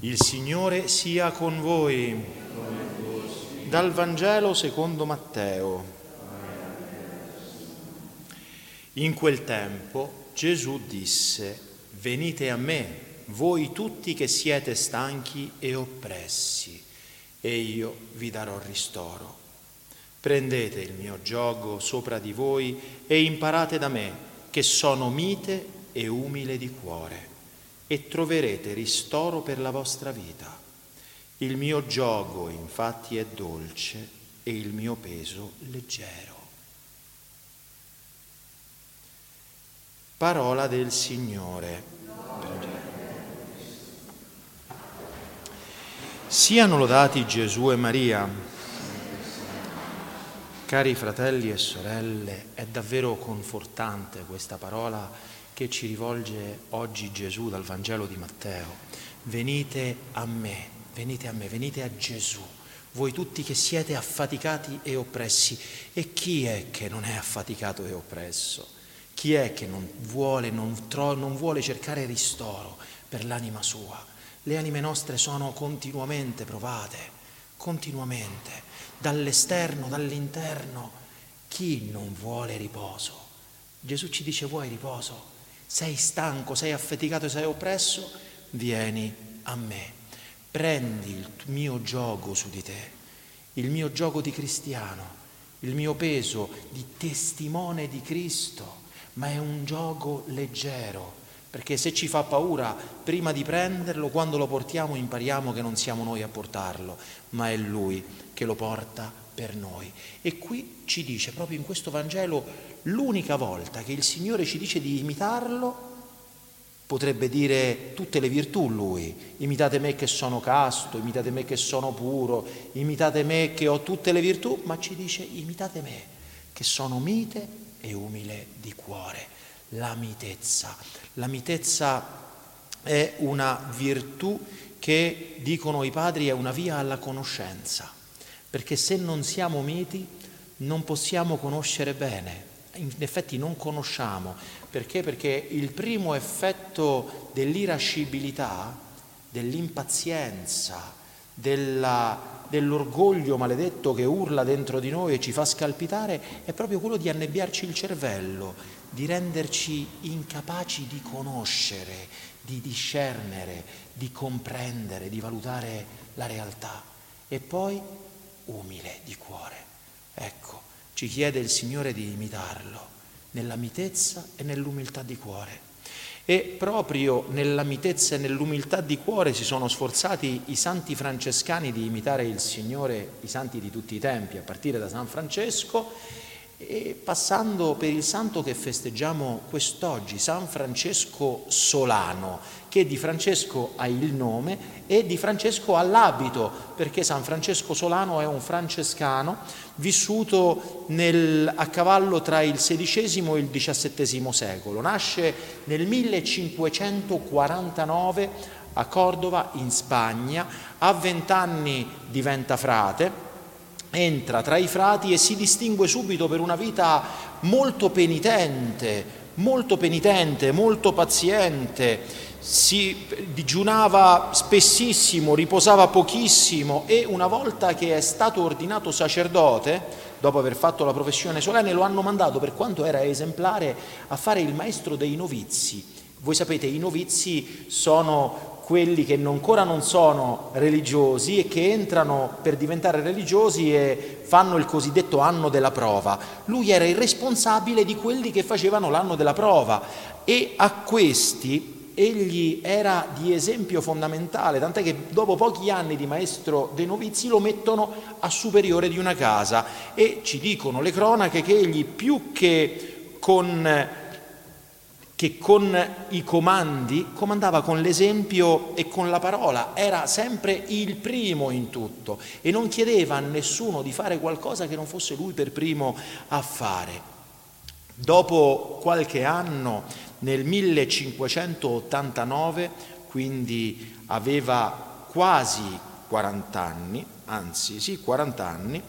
Il Signore sia con voi. Dal Vangelo secondo Matteo. In quel tempo Gesù disse, venite a me, voi tutti che siete stanchi e oppressi, e io vi darò ristoro. Prendete il mio gioco sopra di voi e imparate da me, che sono mite e umile di cuore e troverete ristoro per la vostra vita. Il mio gioco infatti è dolce e il mio peso leggero. Parola del Signore. Siano lodati Gesù e Maria. Cari fratelli e sorelle, è davvero confortante questa parola che ci rivolge oggi Gesù dal Vangelo di Matteo. Venite a me, venite a me, venite a Gesù, voi tutti che siete affaticati e oppressi. E chi è che non è affaticato e oppresso? Chi è che non vuole, non, tro- non vuole cercare ristoro per l'anima sua? Le anime nostre sono continuamente provate, continuamente, dall'esterno, dall'interno. Chi non vuole riposo? Gesù ci dice vuoi riposo? Sei stanco, sei affaticato, sei oppresso, vieni a me, prendi il mio gioco su di te, il mio gioco di cristiano, il mio peso di testimone di Cristo, ma è un gioco leggero, perché se ci fa paura, prima di prenderlo, quando lo portiamo impariamo che non siamo noi a portarlo, ma è Lui che lo porta per noi. E qui ci dice, proprio in questo Vangelo, l'unica volta che il Signore ci dice di imitarlo, potrebbe dire tutte le virtù lui, imitate me che sono casto, imitate me che sono puro, imitate me che ho tutte le virtù, ma ci dice imitate me che sono mite e umile di cuore. La mitezza. La mitezza è una virtù che, dicono i padri, è una via alla conoscenza, perché se non siamo miti non possiamo conoscere bene, in effetti non conosciamo. Perché? Perché il primo effetto dell'irascibilità, dell'impazienza, della, dell'orgoglio maledetto che urla dentro di noi e ci fa scalpitare, è proprio quello di annebbiarci il cervello, di renderci incapaci di conoscere, di discernere, di comprendere, di valutare la realtà. E poi umile di cuore. Ecco, ci chiede il Signore di imitarlo nella mitezza e nell'umiltà di cuore. E proprio nella mitezza e nell'umiltà di cuore si sono sforzati i santi francescani di imitare il Signore, i santi di tutti i tempi, a partire da San Francesco e passando per il santo che festeggiamo quest'oggi, San Francesco Solano, che di Francesco ha il nome e di Francesco ha l'abito, perché San Francesco Solano è un francescano vissuto nel, a cavallo tra il XVI e il XVII secolo. Nasce nel 1549 a Cordova, in Spagna, a vent'anni diventa frate entra tra i frati e si distingue subito per una vita molto penitente, molto penitente, molto paziente, si digiunava spessissimo, riposava pochissimo e una volta che è stato ordinato sacerdote, dopo aver fatto la professione solenne, lo hanno mandato, per quanto era esemplare, a fare il maestro dei novizi. Voi sapete, i novizi sono quelli che ancora non sono religiosi e che entrano per diventare religiosi e fanno il cosiddetto anno della prova. Lui era il responsabile di quelli che facevano l'anno della prova e a questi egli era di esempio fondamentale, tant'è che dopo pochi anni di maestro dei novizi lo mettono a superiore di una casa e ci dicono le cronache che egli più che con che con i comandi comandava con l'esempio e con la parola, era sempre il primo in tutto e non chiedeva a nessuno di fare qualcosa che non fosse lui per primo a fare. Dopo qualche anno, nel 1589, quindi aveva quasi 40 anni, anzi sì, 40 anni,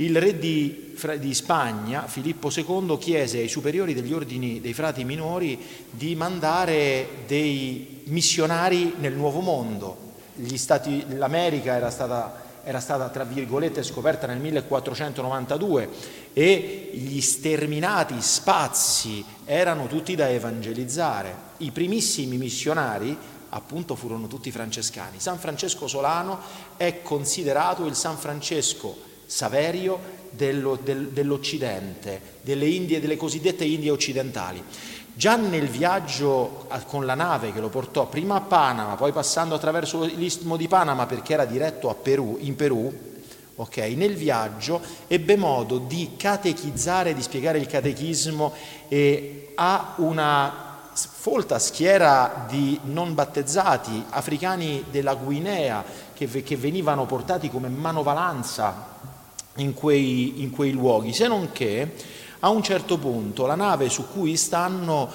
il re di, di, Spagna, Filippo II, chiese ai superiori degli ordini dei frati minori di mandare dei missionari nel Nuovo Mondo Stati, l'America era stata, era stata, tra virgolette, scoperta nel 1492 e gli sterminati spazi erano tutti da evangelizzare. I primissimi missionari appunto furono tutti francescani. San Francesco Solano è considerato il San Francesco Saverio dello, del, dell'Occidente, delle, Indie, delle cosiddette Indie occidentali. Già nel viaggio con la nave che lo portò prima a Panama, poi passando attraverso l'istmo di Panama perché era diretto Perù, in Perù, okay, nel viaggio ebbe modo di catechizzare, di spiegare il catechismo e a una folta schiera di non battezzati africani della Guinea che, che venivano portati come manovalanza in quei, in quei luoghi, se non che a un certo punto la nave su cui stanno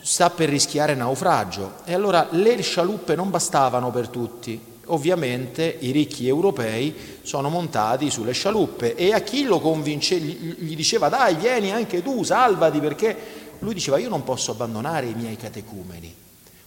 sta per rischiare naufragio e allora le scialuppe non bastavano per tutti. Ovviamente i ricchi europei sono montati sulle scialuppe e a chi lo convince gli diceva dai vieni anche tu, salvati perché lui diceva io non posso abbandonare i miei catecumeni.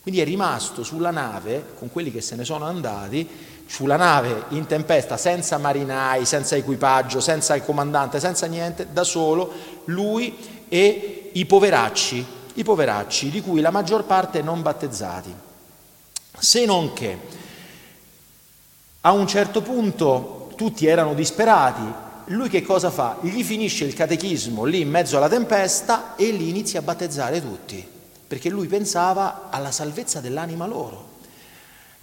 Quindi è rimasto sulla nave con quelli che se ne sono andati sulla nave in tempesta, senza marinai, senza equipaggio, senza il comandante, senza niente, da solo, lui e i poveracci, i poveracci di cui la maggior parte non battezzati. Se non che a un certo punto tutti erano disperati, lui che cosa fa? Gli finisce il catechismo lì in mezzo alla tempesta e li inizia a battezzare tutti, perché lui pensava alla salvezza dell'anima loro.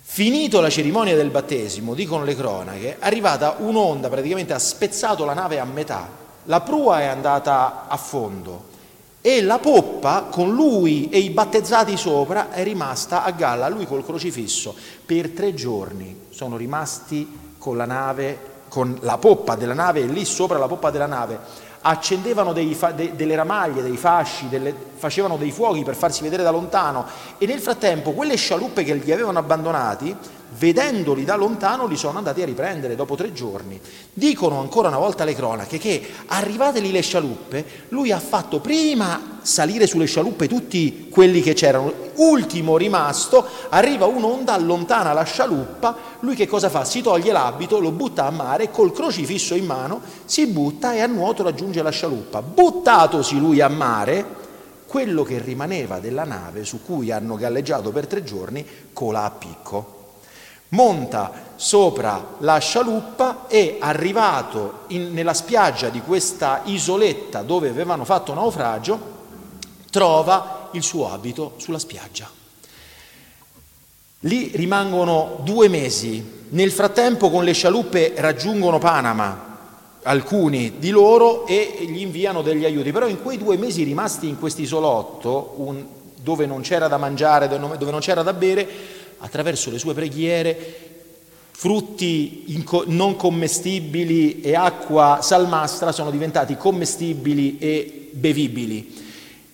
Finito la cerimonia del battesimo, dicono le cronache, è arrivata un'onda, praticamente ha spezzato la nave a metà, la prua è andata a fondo e la poppa con lui e i battezzati sopra è rimasta a galla, lui col crocifisso, per tre giorni. Sono rimasti con la nave, con la poppa della nave e lì sopra la poppa della nave accendevano dei, de, delle ramaglie, dei fasci, delle, facevano dei fuochi per farsi vedere da lontano e nel frattempo quelle scialuppe che li avevano abbandonati, vedendoli da lontano, li sono andati a riprendere dopo tre giorni. Dicono ancora una volta le cronache che arrivate lì le scialuppe, lui ha fatto prima salire sulle scialuppe tutti quelli che c'erano, ultimo rimasto, arriva un'onda, allontana la scialuppa, lui che cosa fa? Si toglie l'abito, lo butta a mare, col crocifisso in mano, si butta e a nuoto raggiunge la scialuppa. Buttatosi lui a mare, quello che rimaneva della nave su cui hanno galleggiato per tre giorni cola a picco monta sopra la scialuppa e arrivato in, nella spiaggia di questa isoletta dove avevano fatto naufragio, trova il suo abito sulla spiaggia. Lì rimangono due mesi, nel frattempo con le scialuppe raggiungono Panama, alcuni di loro, e gli inviano degli aiuti. Però in quei due mesi rimasti in quest'isolotto, un, dove non c'era da mangiare, dove non c'era da bere, attraverso le sue preghiere, frutti non commestibili e acqua salmastra sono diventati commestibili e bevibili.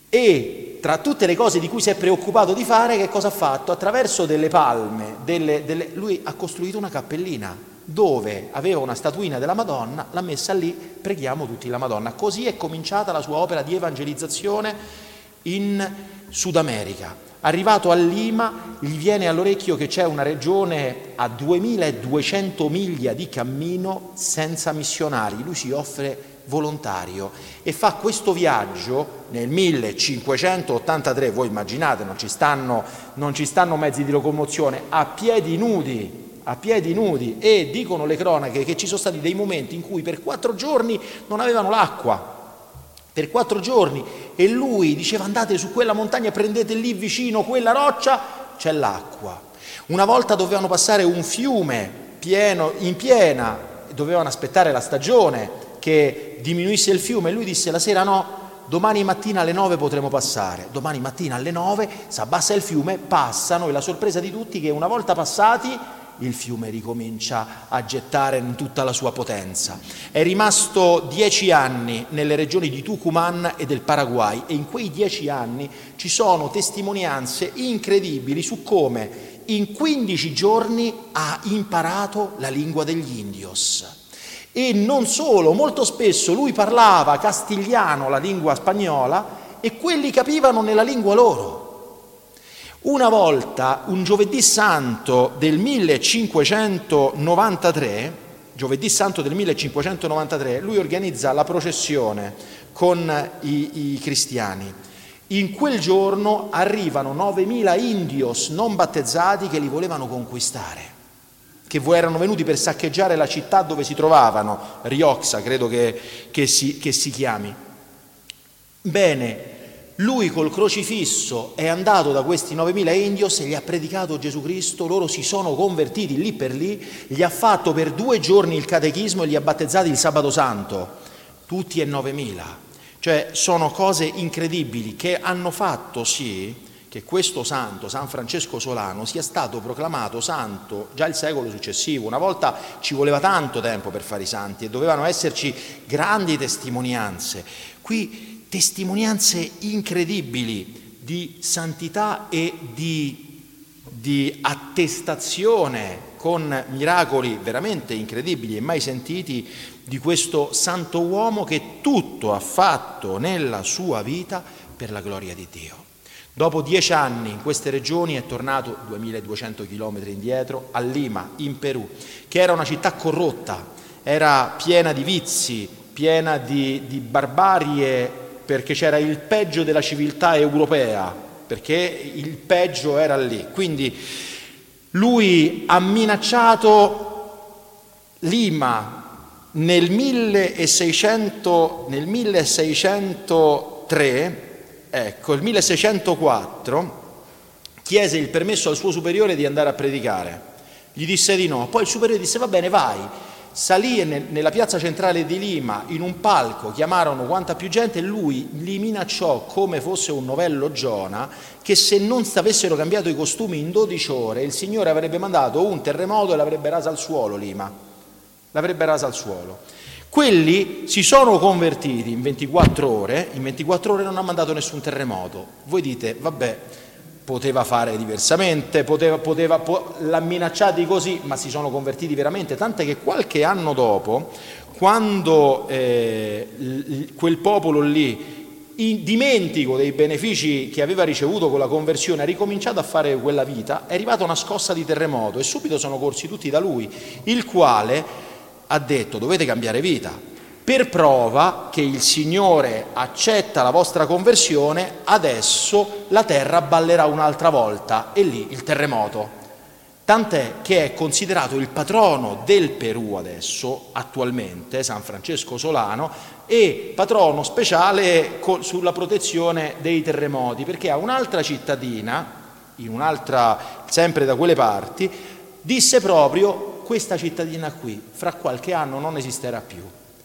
E tra tutte le cose di cui si è preoccupato di fare, che cosa ha fatto? Attraverso delle palme, delle, delle... lui ha costruito una cappellina dove aveva una statuina della Madonna, l'ha messa lì, preghiamo tutti la Madonna. Così è cominciata la sua opera di evangelizzazione in Sud America. Arrivato a Lima gli viene all'orecchio che c'è una regione a 2200 miglia di cammino senza missionari, lui si offre volontario e fa questo viaggio nel 1583, voi immaginate, non ci stanno, non ci stanno mezzi di locomozione, a piedi nudi, a piedi nudi. E dicono le cronache che ci sono stati dei momenti in cui per quattro giorni non avevano l'acqua, per quattro giorni e lui diceva andate su quella montagna, prendete lì vicino quella roccia, c'è l'acqua. Una volta dovevano passare un fiume pieno, in piena, dovevano aspettare la stagione che diminuisse il fiume e lui disse la sera no, domani mattina alle nove potremo passare. Domani mattina alle nove si abbassa il fiume, passano e la sorpresa di tutti è che una volta passati il fiume ricomincia a gettare in tutta la sua potenza. È rimasto dieci anni nelle regioni di Tucumán e del Paraguay e in quei dieci anni ci sono testimonianze incredibili su come in 15 giorni ha imparato la lingua degli indios. E non solo, molto spesso lui parlava castigliano, la lingua spagnola, e quelli capivano nella lingua loro. Una volta, un giovedì santo del 1593, giovedì santo del 1593, lui organizza la processione con i, i cristiani. In quel giorno arrivano 9.000 indios non battezzati che li volevano conquistare, che erano venuti per saccheggiare la città dove si trovavano, Rioxa credo che, che, si, che si chiami. Bene, lui col crocifisso è andato da questi 9.000 indios e gli ha predicato Gesù Cristo, loro si sono convertiti lì per lì, gli ha fatto per due giorni il catechismo e li ha battezzati il sabato santo, tutti e 9.000. Cioè sono cose incredibili che hanno fatto sì che questo santo, San Francesco Solano, sia stato proclamato santo già il secolo successivo. Una volta ci voleva tanto tempo per fare i santi e dovevano esserci grandi testimonianze. Qui testimonianze incredibili di santità e di, di attestazione con miracoli veramente incredibili e mai sentiti di questo santo uomo che tutto ha fatto nella sua vita per la gloria di Dio. Dopo dieci anni in queste regioni è tornato 2200 km indietro a Lima, in Perù, che era una città corrotta, era piena di vizi, piena di, di barbarie perché c'era il peggio della civiltà europea, perché il peggio era lì. Quindi lui ha minacciato Lima nel, 1600, nel 1603, ecco, il 1604, chiese il permesso al suo superiore di andare a predicare. Gli disse di no, poi il superiore disse va bene vai, salì nella piazza centrale di Lima in un palco, chiamarono quanta più gente e lui li minacciò come fosse un novello Giona che se non avessero cambiato i costumi in 12 ore il Signore avrebbe mandato un terremoto e l'avrebbe rasa al suolo Lima, l'avrebbe rasa al suolo. Quelli si sono convertiti in 24 ore, in 24 ore non ha mandato nessun terremoto. Voi dite, vabbè, poteva fare diversamente, poteva, poteva, po- l'ha minacciati così, ma si sono convertiti veramente, tant'è che qualche anno dopo, quando eh, l- quel popolo lì, in dimentico dei benefici che aveva ricevuto con la conversione, ha ricominciato a fare quella vita, è arrivata una scossa di terremoto e subito sono corsi tutti da lui, il quale ha detto dovete cambiare vita, per prova che il Signore accetta la vostra conversione, adesso la terra ballerà un'altra volta e lì il terremoto. Tant'è che è considerato il patrono del Perù adesso, attualmente, San Francesco Solano, e patrono speciale sulla protezione dei terremoti, perché ha un'altra cittadina, in un'altra, sempre da quelle parti, disse proprio questa cittadina qui, fra qualche anno non esisterà più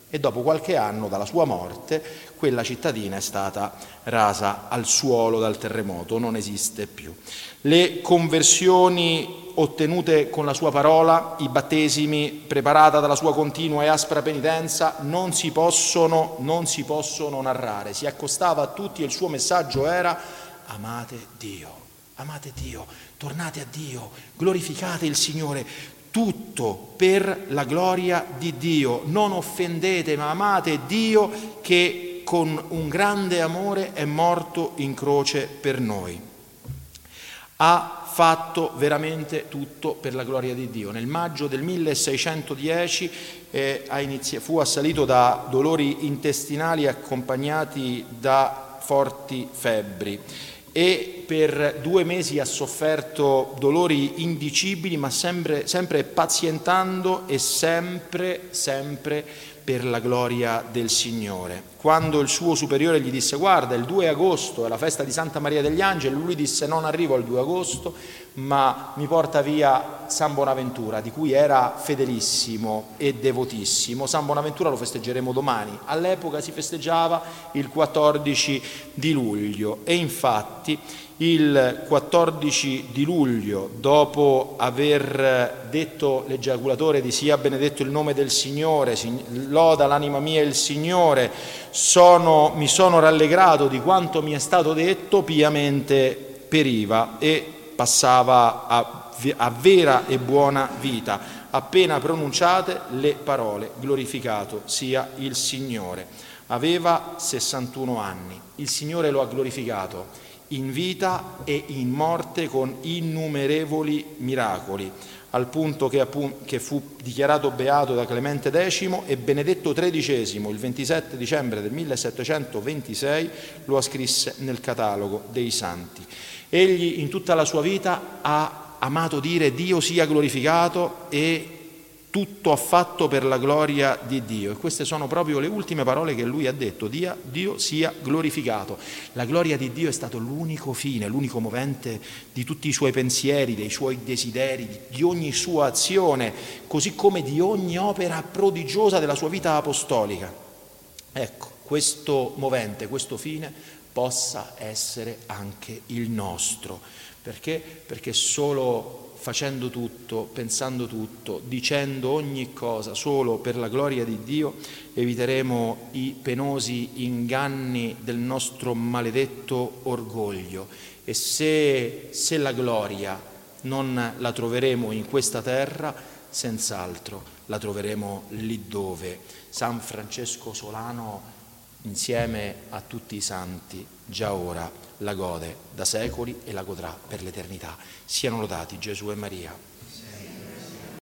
e dopo qualche anno dalla sua morte quella cittadina è stata rasa al suolo dal terremoto, non esiste più. Le conversioni ottenute con la sua parola, i battesimi preparata dalla sua continua e aspra penitenza non si possono, non si possono narrare. Si accostava a tutti e il suo messaggio era amate Dio. Amate Dio, tornate a Dio, glorificate il Signore, tutto per la gloria di Dio. Non offendete, ma amate Dio che con un grande amore è morto in croce per noi. Ha fatto veramente tutto per la gloria di Dio. Nel maggio del 1610 eh, inizi- fu assalito da dolori intestinali accompagnati da forti febbri e per due mesi ha sofferto dolori indicibili, ma sempre, sempre pazientando e sempre, sempre per la gloria del Signore. Quando il suo superiore gli disse guarda il 2 agosto è la festa di Santa Maria degli Angeli, lui disse non arrivo al 2 agosto ma mi porta via San Bonaventura di cui era fedelissimo e devotissimo. San Bonaventura lo festeggeremo domani, all'epoca si festeggiava il 14 di luglio e infatti il 14 di luglio, dopo aver detto l'egiaculatore di sia benedetto il nome del Signore, loda l'anima mia il Signore, sono, mi sono rallegrato di quanto mi è stato detto, piamente periva e passava a, a vera e buona vita, appena pronunciate le parole, glorificato sia il Signore. Aveva 61 anni, il Signore lo ha glorificato in vita e in morte con innumerevoli miracoli, al punto che, che, fu dichiarato beato da Clemente X e Benedetto XIII il 27 dicembre del 1726 lo ascrisse nel catalogo dei santi. Egli in tutta la sua vita ha amato dire Dio sia glorificato e tutto ha fatto per la gloria di Dio. E queste sono proprio le ultime parole che lui ha detto, Dio, Dio sia glorificato. La gloria di Dio è stato l'unico fine, l'unico movente di tutti i suoi pensieri, dei suoi desideri, di ogni sua azione, così come di ogni opera prodigiosa della sua vita apostolica. Ecco, questo movente, questo fine possa essere anche il nostro. Perché? Perché solo facendo tutto, pensando tutto, dicendo ogni cosa solo per la gloria di Dio, eviteremo i penosi inganni del nostro maledetto orgoglio. E se, se la gloria non la troveremo in questa terra, senz'altro la troveremo lì dove San Francesco Solano insieme a tutti i santi, già ora la gode da secoli e la godrà per l'eternità. Siano lodati Gesù e Maria.